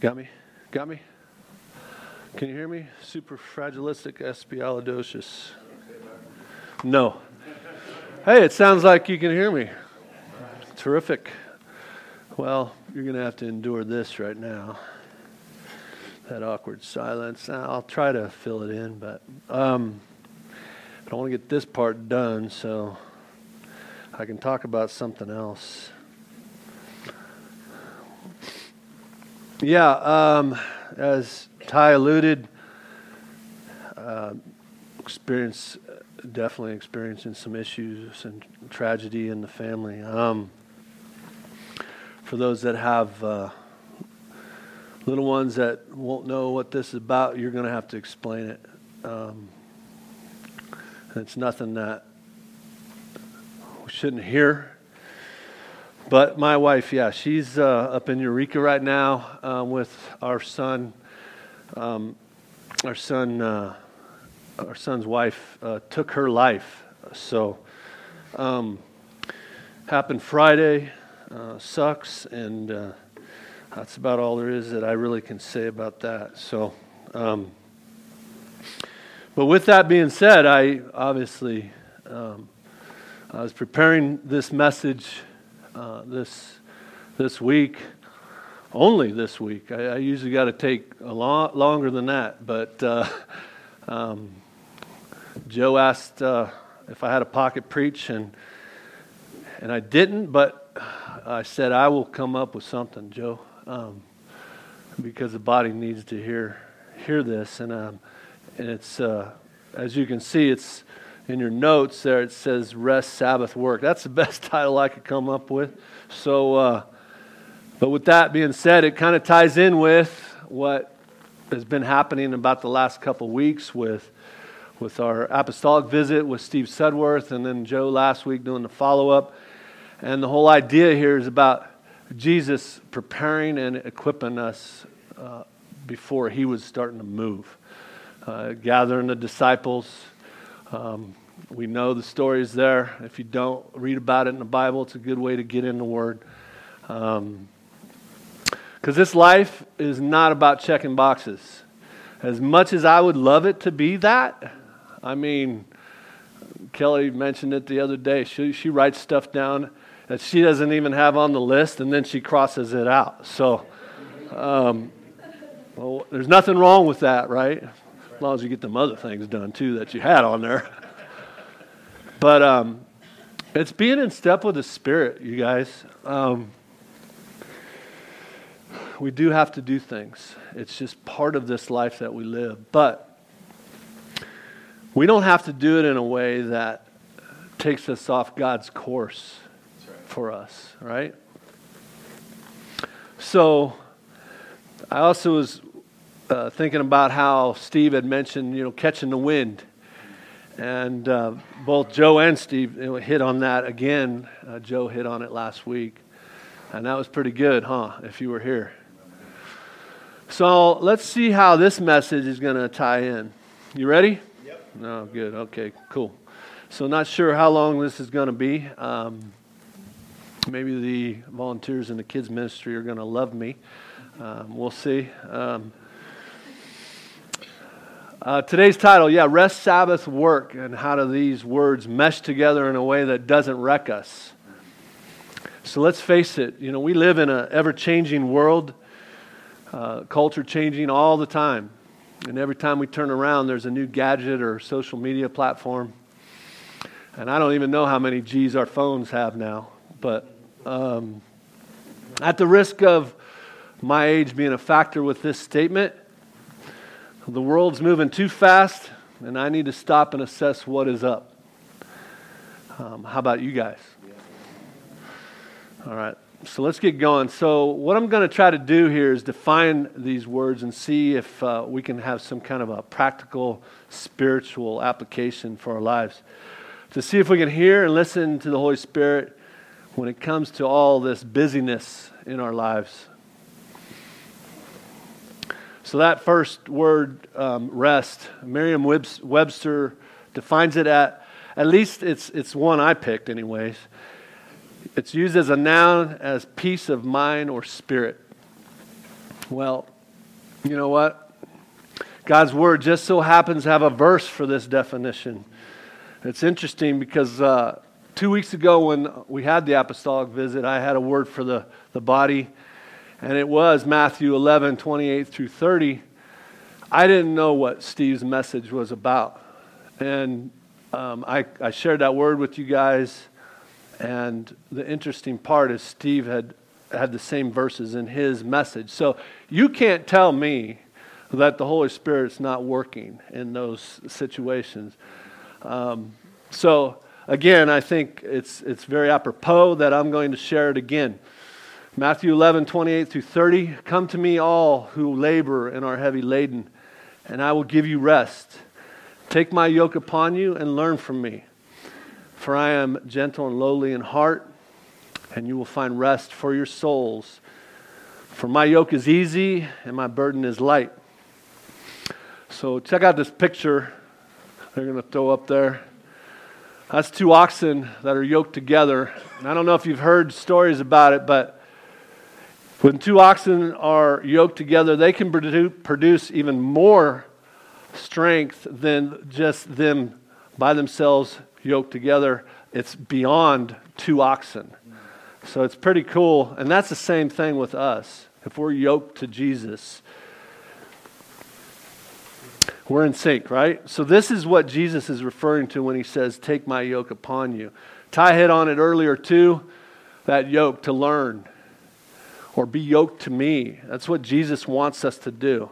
Got me? Got me? Can you hear me? Superfragilistic No. Hey, it sounds like you can hear me. Terrific. Well, you're going to have to endure this right now. That awkward silence. I'll try to fill it in, but um, I want to get this part done so I can talk about something else. Yeah, um, as Ty alluded, uh, experience definitely experiencing some issues and tragedy in the family. Um, for those that have uh, little ones that won't know what this is about, you're going to have to explain it. Um, it's nothing that we shouldn't hear. But my wife, yeah, she's uh, up in Eureka right now uh, with our son. Um, our son, uh, our son's wife uh, took her life. So, um, happened Friday. Uh, sucks, and uh, that's about all there is that I really can say about that. So. Um, but with that being said, I obviously um, I was preparing this message uh, this this week, only this week. I, I usually got to take a lot longer than that, but uh, um, Joe asked uh, if I had a pocket preach, and and I didn't, but I said I will come up with something, Joe, um, because the body needs to hear hear this, and um, and it's uh, as you can see, it's in your notes there. It says rest, Sabbath, work. That's the best title I could come up with. So, uh, but with that being said, it kind of ties in with what has been happening about the last couple weeks with with our apostolic visit with Steve Sudworth, and then Joe last week doing the follow up. And the whole idea here is about Jesus preparing and equipping us uh, before he was starting to move uh, gathering the disciples. Um, we know the stories there. If you don't read about it in the Bible, it's a good way to get in the Word. Because um, this life is not about checking boxes. As much as I would love it to be that, I mean, Kelly mentioned it the other day. She, she writes stuff down that she doesn't even have on the list, and then she crosses it out. So, um, well, there's nothing wrong with that, right? As long as you get them other things done too that you had on there. but um, it's being in step with the Spirit, you guys. Um, we do have to do things. It's just part of this life that we live. But we don't have to do it in a way that takes us off God's course right. for us, right? So I also was uh, thinking about how Steve had mentioned, you know, catching the wind. And uh, both Joe and Steve you know, hit on that again. Uh, Joe hit on it last week. And that was pretty good, huh, if you were here. So let's see how this message is going to tie in. You ready? Yep. No, good. Okay, cool. So, not sure how long this is going to be. Um, maybe the volunteers in the kids' ministry are going to love me. Um, we'll see. Um, uh, today's title, yeah, rest, Sabbath, work, and how do these words mesh together in a way that doesn't wreck us? So let's face it, you know, we live in an ever changing world, uh, culture changing all the time. And every time we turn around, there's a new gadget or social media platform. And I don't even know how many G's our phones have now. But um, at the risk of my age being a factor with this statement, the world's moving too fast, and I need to stop and assess what is up. Um, how about you guys? All right, so let's get going. So, what I'm going to try to do here is define these words and see if uh, we can have some kind of a practical spiritual application for our lives. To see if we can hear and listen to the Holy Spirit when it comes to all this busyness in our lives. So, that first word, um, rest, Merriam Webster defines it at, at least it's, it's one I picked, anyways. It's used as a noun as peace of mind or spirit. Well, you know what? God's Word just so happens to have a verse for this definition. It's interesting because uh, two weeks ago when we had the apostolic visit, I had a word for the, the body, and it was Matthew 11, 28 through 30. I didn't know what Steve's message was about. And um, I, I shared that word with you guys. And the interesting part is Steve had had the same verses in his message. So you can't tell me that the Holy Spirit's not working in those situations. Um, so again, I think it's it's very apropos that I'm going to share it again. Matthew 11, 28 through 30. Come to me, all who labor and are heavy laden, and I will give you rest. Take my yoke upon you and learn from me. For I am gentle and lowly in heart, and you will find rest for your souls. For my yoke is easy and my burden is light. So check out this picture they're going to throw up there. That's two oxen that are yoked together. And I don't know if you've heard stories about it, but when two oxen are yoked together, they can produce even more strength than just them by themselves yoked together. It's beyond two oxen. So it's pretty cool. And that's the same thing with us. If we're yoked to Jesus, we're in sync, right? So this is what Jesus is referring to when he says, Take my yoke upon you. Ty hit on it earlier too that yoke to learn or be yoked to me. That's what Jesus wants us to do.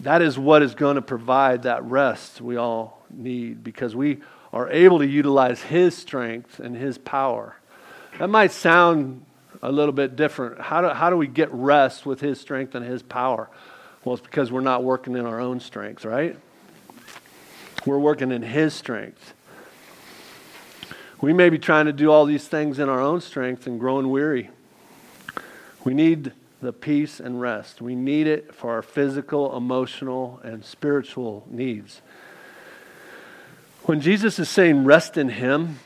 That is what is going to provide that rest we all need because we are able to utilize His strength and His power. That might sound a little bit different. How do, how do we get rest with His strength and His power? Well, it's because we're not working in our own strength, right? We're working in His strength. We may be trying to do all these things in our own strength and growing weary. We need the peace and rest. We need it for our physical, emotional, and spiritual needs. When Jesus is saying rest in Him,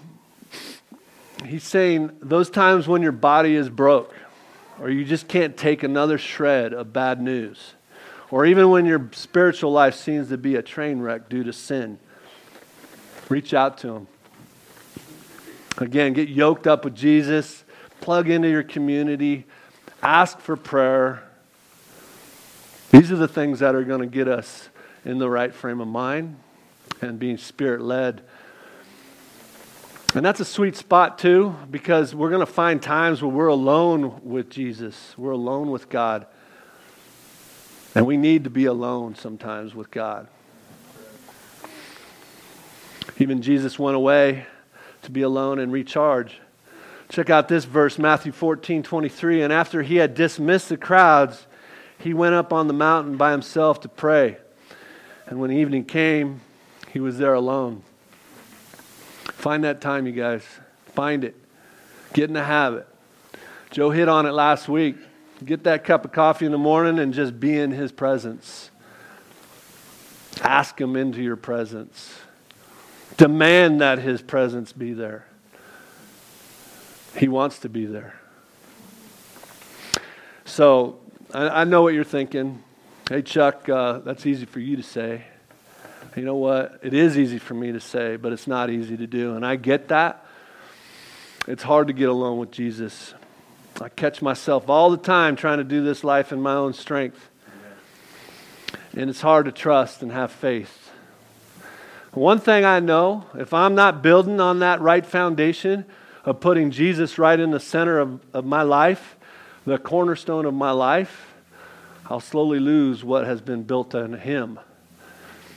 He's saying those times when your body is broke, or you just can't take another shred of bad news or even when your spiritual life seems to be a train wreck due to sin, reach out to Him. Again, get yoked up with Jesus, plug into your community, ask for prayer. These are the things that are going to get us in the right frame of mind and being spirit led. And that's a sweet spot, too, because we're going to find times where we're alone with Jesus, we're alone with God. And we need to be alone sometimes with God. Even Jesus went away to be alone and recharge. Check out this verse, Matthew 14, 23. And after he had dismissed the crowds, he went up on the mountain by himself to pray. And when evening came, he was there alone. Find that time, you guys. Find it. Get in the habit. Joe hit on it last week. Get that cup of coffee in the morning and just be in His presence. Ask Him into your presence. Demand that His presence be there. He wants to be there. So I, I know what you're thinking. Hey, Chuck, uh, that's easy for you to say. You know what? It is easy for me to say, but it's not easy to do. And I get that. It's hard to get alone with Jesus. I catch myself all the time trying to do this life in my own strength. And it's hard to trust and have faith. One thing I know if I'm not building on that right foundation of putting Jesus right in the center of, of my life, the cornerstone of my life, I'll slowly lose what has been built on Him.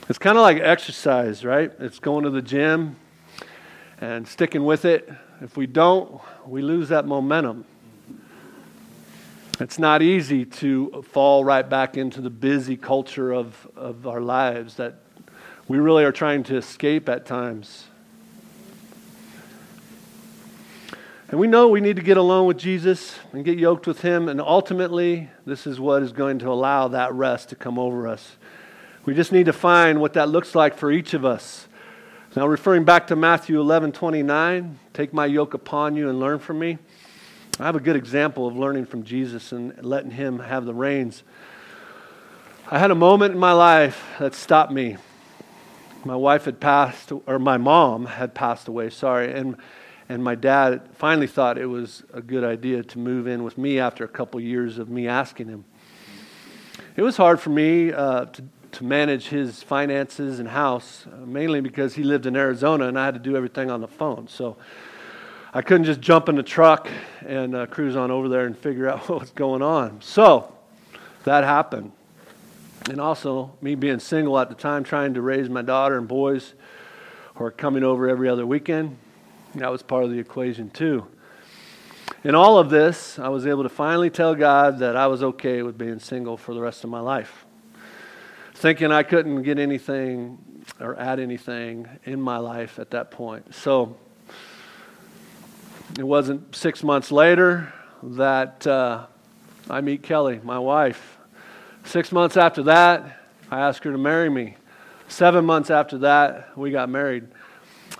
It's kind of like exercise, right? It's going to the gym and sticking with it. If we don't, we lose that momentum. It's not easy to fall right back into the busy culture of, of our lives that we really are trying to escape at times. And we know we need to get alone with Jesus and get yoked with Him, and ultimately, this is what is going to allow that rest to come over us. We just need to find what that looks like for each of us. Now, referring back to Matthew 11 29, take my yoke upon you and learn from me. I have a good example of learning from Jesus and letting Him have the reins. I had a moment in my life that stopped me. My wife had passed, or my mom had passed away, sorry, and, and my dad finally thought it was a good idea to move in with me after a couple years of me asking him. It was hard for me uh, to, to manage his finances and house, uh, mainly because he lived in Arizona and I had to do everything on the phone. So I couldn't just jump in the truck and uh, cruise on over there and figure out what was going on. So that happened. And also, me being single at the time, trying to raise my daughter and boys who are coming over every other weekend, that was part of the equation too. In all of this, I was able to finally tell God that I was okay with being single for the rest of my life. Thinking I couldn't get anything or add anything in my life at that point. So, it wasn't six months later that uh, I meet Kelly, my wife. Six months after that, I asked her to marry me. Seven months after that, we got married.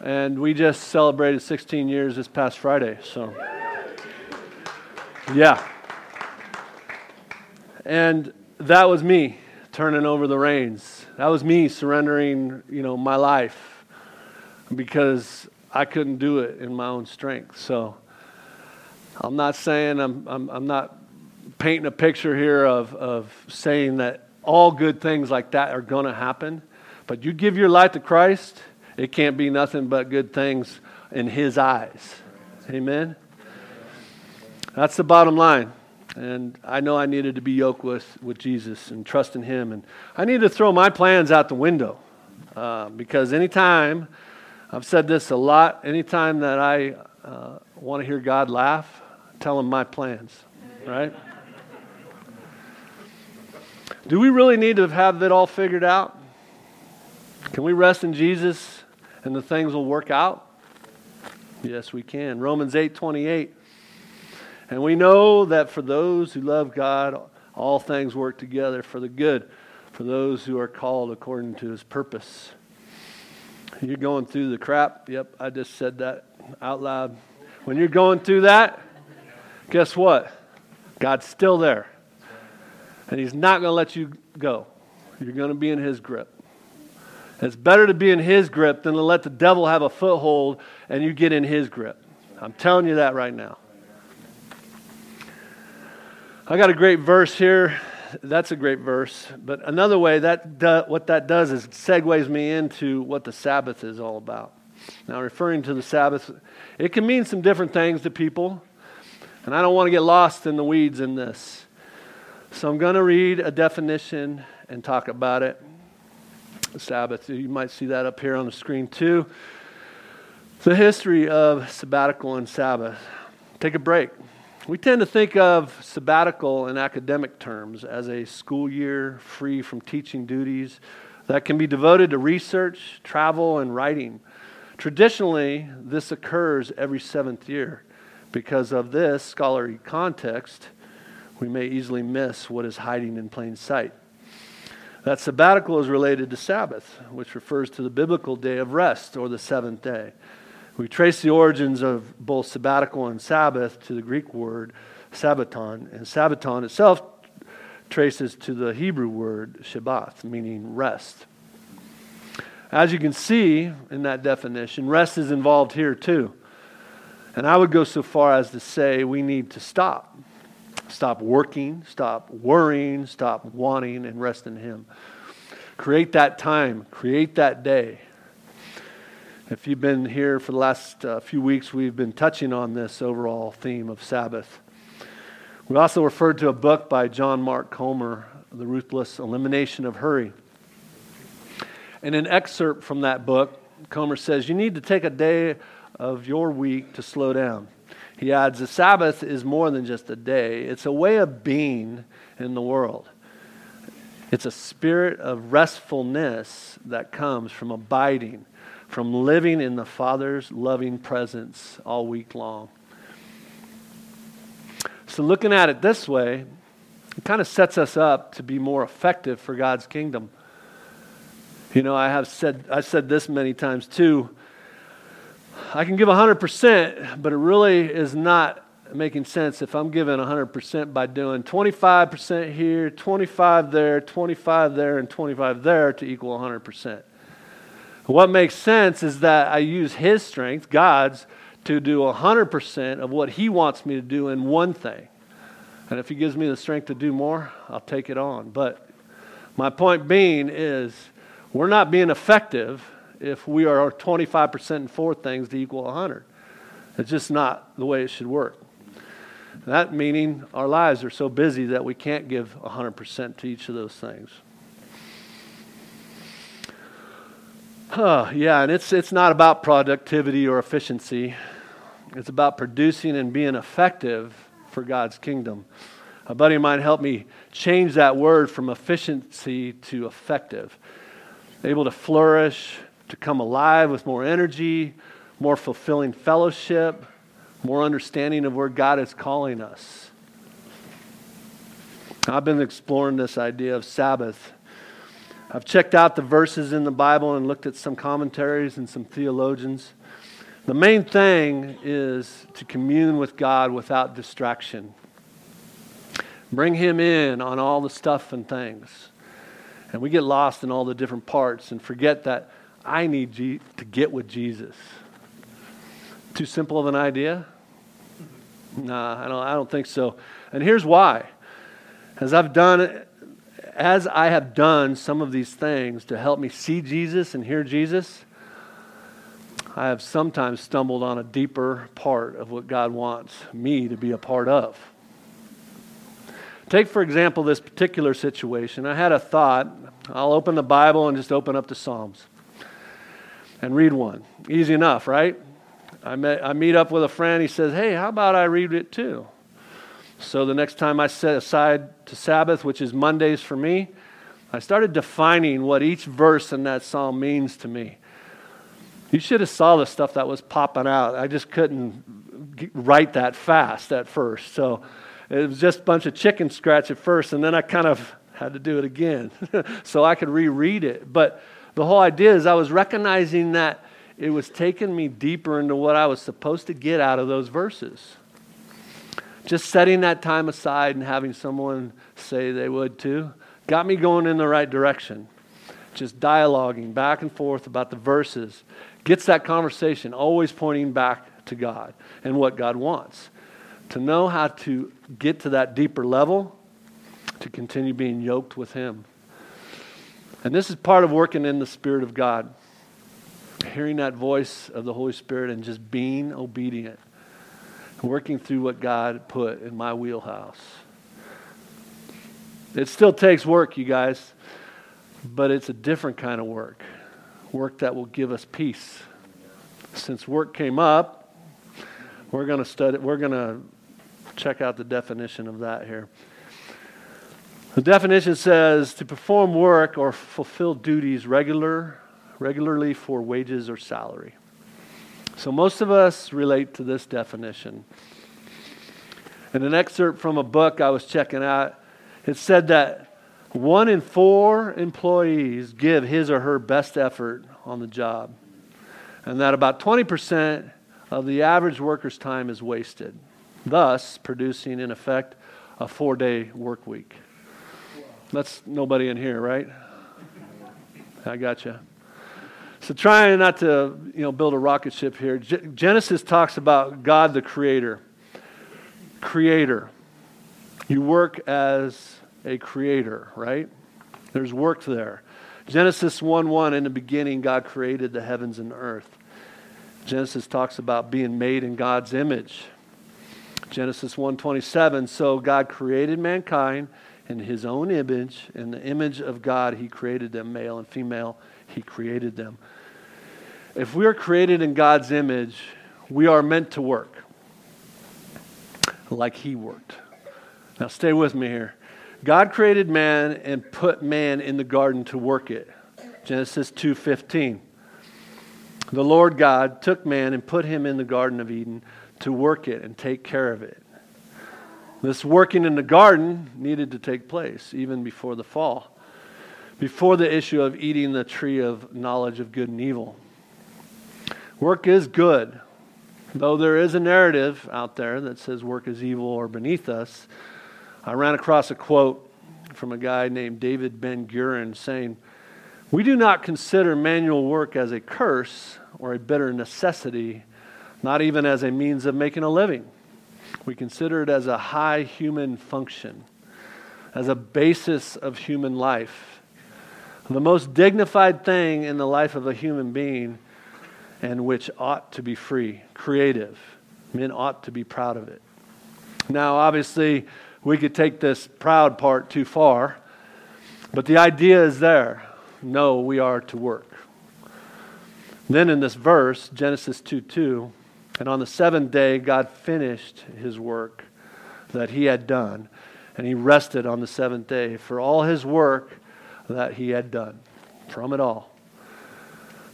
And we just celebrated 16 years this past Friday. So, yeah. And that was me turning over the reins. That was me surrendering, you know, my life because I couldn't do it in my own strength. So I'm not saying I'm, I'm, I'm not painting a picture here of, of saying that all good things like that are going to happen. But you give your life to Christ, it can't be nothing but good things in His eyes. Amen? That's the bottom line. And I know I needed to be yoked with, with Jesus and trust in Him. And I need to throw my plans out the window uh, because anytime I've said this a lot. Anytime that I uh, want to hear God laugh, tell him my plans, right? Do we really need to have it all figured out? Can we rest in Jesus and the things will work out? Yes, we can. Romans 8 28. And we know that for those who love God, all things work together for the good, for those who are called according to his purpose. You're going through the crap. Yep, I just said that out loud. When you're going through that, guess what? God's still there. And He's not going to let you go. You're going to be in His grip. It's better to be in His grip than to let the devil have a foothold and you get in His grip. I'm telling you that right now. I got a great verse here that's a great verse. But another way that do, what that does is segues me into what the Sabbath is all about. Now, referring to the Sabbath, it can mean some different things to people, and I don't want to get lost in the weeds in this. So I'm going to read a definition and talk about it. Sabbath, you might see that up here on the screen too. The history of sabbatical and Sabbath. Take a break. We tend to think of sabbatical in academic terms as a school year free from teaching duties that can be devoted to research, travel, and writing. Traditionally, this occurs every seventh year. Because of this scholarly context, we may easily miss what is hiding in plain sight. That sabbatical is related to Sabbath, which refers to the biblical day of rest or the seventh day. We trace the origins of both sabbatical and Sabbath to the Greek word sabbaton, and sabbaton itself traces to the Hebrew word Shabbat, meaning rest. As you can see in that definition, rest is involved here too. And I would go so far as to say we need to stop. Stop working, stop worrying, stop wanting, and rest in Him. Create that time, create that day if you've been here for the last uh, few weeks, we've been touching on this overall theme of Sabbath. We also referred to a book by John Mark Comer, The Ruthless Elimination of Hurry. In an excerpt from that book, Comer says, You need to take a day of your week to slow down. He adds, The Sabbath is more than just a day, it's a way of being in the world. It's a spirit of restfulness that comes from abiding from living in the Father's loving presence all week long. So, looking at it this way, it kind of sets us up to be more effective for God's kingdom. You know, I have said I said this many times too. I can give 100%, but it really is not making sense if I'm giving 100% by doing 25% here, 25 there, 25 there, and 25 there to equal 100%. What makes sense is that I use His strength, God's, to do 100% of what He wants me to do in one thing. And if He gives me the strength to do more, I'll take it on. But my point being is we're not being effective if we are 25% in four things to equal 100. It's just not the way it should work. That meaning our lives are so busy that we can't give 100% to each of those things. Huh, yeah, and it's, it's not about productivity or efficiency. It's about producing and being effective for God's kingdom. A buddy of mine helped me change that word from efficiency to effective. Able to flourish, to come alive with more energy, more fulfilling fellowship, more understanding of where God is calling us. I've been exploring this idea of Sabbath. I've checked out the verses in the Bible and looked at some commentaries and some theologians. The main thing is to commune with God without distraction. Bring Him in on all the stuff and things. And we get lost in all the different parts and forget that I need G- to get with Jesus. Too simple of an idea? Nah, I don't, I don't think so. And here's why. As I've done, as I have done some of these things to help me see Jesus and hear Jesus, I have sometimes stumbled on a deeper part of what God wants me to be a part of. Take, for example, this particular situation. I had a thought. I'll open the Bible and just open up the Psalms and read one. Easy enough, right? I, met, I meet up with a friend. He says, Hey, how about I read it too? So the next time I set aside to Sabbath, which is Mondays for me, I started defining what each verse in that psalm means to me. You should have saw the stuff that was popping out. I just couldn't write that fast at first. So it was just a bunch of chicken scratch at first, and then I kind of had to do it again so I could reread it. But the whole idea is I was recognizing that it was taking me deeper into what I was supposed to get out of those verses. Just setting that time aside and having someone say they would too got me going in the right direction. Just dialoguing back and forth about the verses gets that conversation always pointing back to God and what God wants. To know how to get to that deeper level, to continue being yoked with Him. And this is part of working in the Spirit of God hearing that voice of the Holy Spirit and just being obedient, working through what God put in my wheelhouse. It still takes work, you guys, but it's a different kind of work. Work that will give us peace. Since work came up, we're going to study we're going to check out the definition of that here. The definition says to perform work or fulfill duties regular regularly for wages or salary. So most of us relate to this definition. In an excerpt from a book I was checking out, it said that one in four employees give his or her best effort on the job, and that about 20% of the average worker's time is wasted, thus producing, in effect, a four day work week. That's nobody in here, right? I got you. So trying not to, you know, build a rocket ship here. Genesis talks about God the creator. Creator. You work as a creator, right? There's work there. Genesis 1 1, in the beginning, God created the heavens and earth. Genesis talks about being made in God's image. Genesis 1:27 so God created mankind in his own image in the image of God he created them male and female he created them if we are created in God's image, we are meant to work like He worked. Now, stay with me here. God created man and put man in the garden to work it. Genesis 2:15. The Lord God took man and put him in the garden of Eden to work it and take care of it. This working in the garden needed to take place even before the fall, before the issue of eating the tree of knowledge of good and evil. Work is good. Though there is a narrative out there that says work is evil or beneath us, I ran across a quote from a guy named David Ben Gurion saying, We do not consider manual work as a curse or a bitter necessity, not even as a means of making a living. We consider it as a high human function, as a basis of human life. The most dignified thing in the life of a human being and which ought to be free, creative. Men ought to be proud of it. Now, obviously, we could take this proud part too far, but the idea is there. No, we are to work. Then in this verse, Genesis 2 2, and on the seventh day, God finished his work that he had done, and he rested on the seventh day for all his work that he had done, from it all.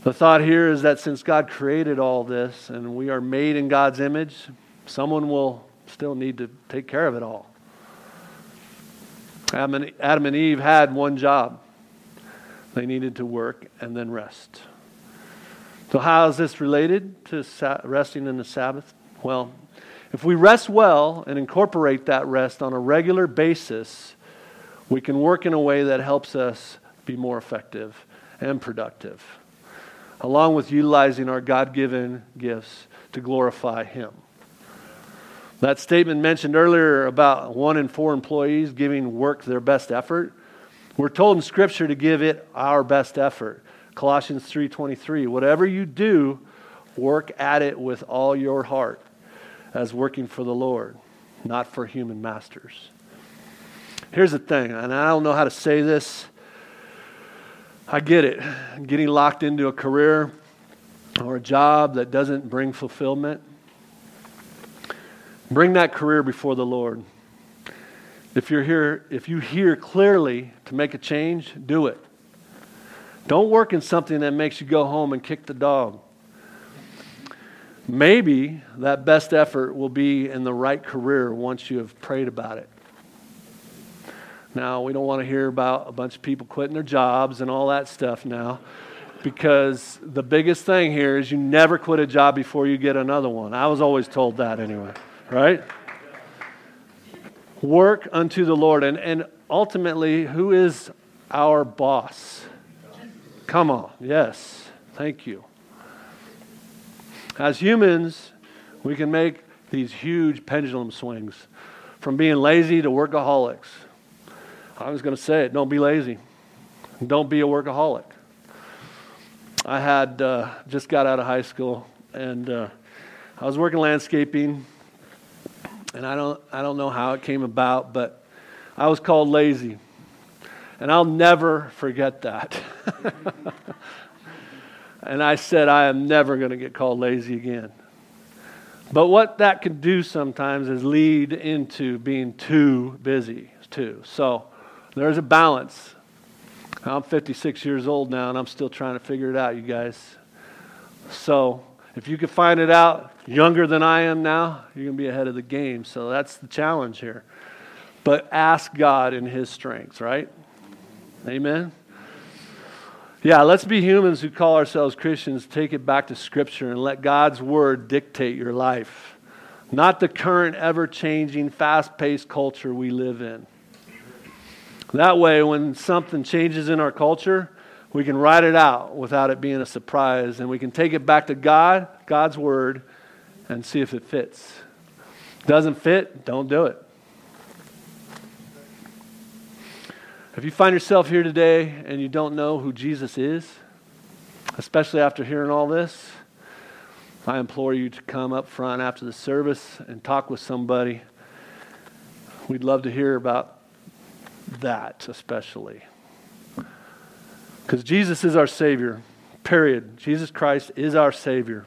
The thought here is that since God created all this and we are made in God's image, someone will still need to take care of it all. Adam and, Eve had one job they needed to work and then rest. So, how is this related to resting in the Sabbath? Well, if we rest well and incorporate that rest on a regular basis, we can work in a way that helps us be more effective and productive along with utilizing our God given gifts to glorify Him. That statement mentioned earlier about one in four employees giving work their best effort. We're told in Scripture to give it our best effort. Colossians 3:23. Whatever you do, work at it with all your heart, as working for the Lord, not for human masters. Here's the thing, and I don't know how to say this I get it. Getting locked into a career or a job that doesn't bring fulfillment. Bring that career before the Lord. If you're here, if you hear clearly to make a change, do it. Don't work in something that makes you go home and kick the dog. Maybe that best effort will be in the right career once you have prayed about it. Now, we don't want to hear about a bunch of people quitting their jobs and all that stuff now, because the biggest thing here is you never quit a job before you get another one. I was always told that anyway, right? Work unto the Lord. And, and ultimately, who is our boss? Come on. Yes. Thank you. As humans, we can make these huge pendulum swings from being lazy to workaholics I was going to say it don't be lazy, don't be a workaholic. I had uh, just got out of high school and uh, I was working landscaping, and I don't, I don't know how it came about, but I was called lazy. And I'll never forget that. and I said, I am never going to get called lazy again. But what that can do sometimes is lead into being too busy, too. So there's a balance. I'm 56 years old now, and I'm still trying to figure it out, you guys. So, if you can find it out younger than I am now, you're going to be ahead of the game. So, that's the challenge here. But ask God in His strength, right? Amen? Yeah, let's be humans who call ourselves Christians, take it back to Scripture, and let God's Word dictate your life, not the current, ever changing, fast paced culture we live in. That way, when something changes in our culture, we can write it out without it being a surprise, and we can take it back to God, God's Word, and see if it fits. Doesn't fit, don't do it. If you find yourself here today and you don't know who Jesus is, especially after hearing all this, I implore you to come up front after the service and talk with somebody. We'd love to hear about that especially. Because Jesus is our Savior, period. Jesus Christ is our Savior.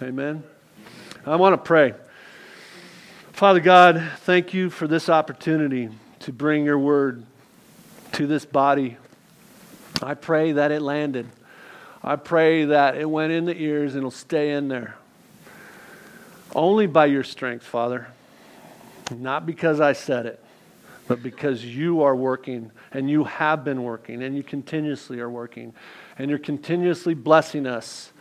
Amen. I want to pray. Father God, thank you for this opportunity to bring your word to this body. I pray that it landed. I pray that it went in the ears and it'll stay in there. Only by your strength, Father. Not because I said it but because you are working and you have been working and you continuously are working and you're continuously blessing us.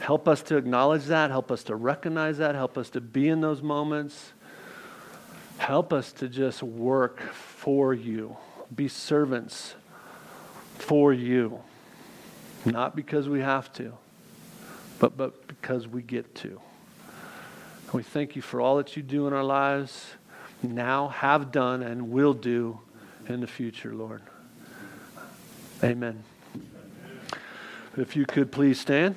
Help us to acknowledge that. Help us to recognize that. Help us to be in those moments. Help us to just work for you, be servants for you. Not because we have to, but, but because we get to. We thank you for all that you do in our lives now, have done, and will do in the future, Lord. Amen. If you could please stand.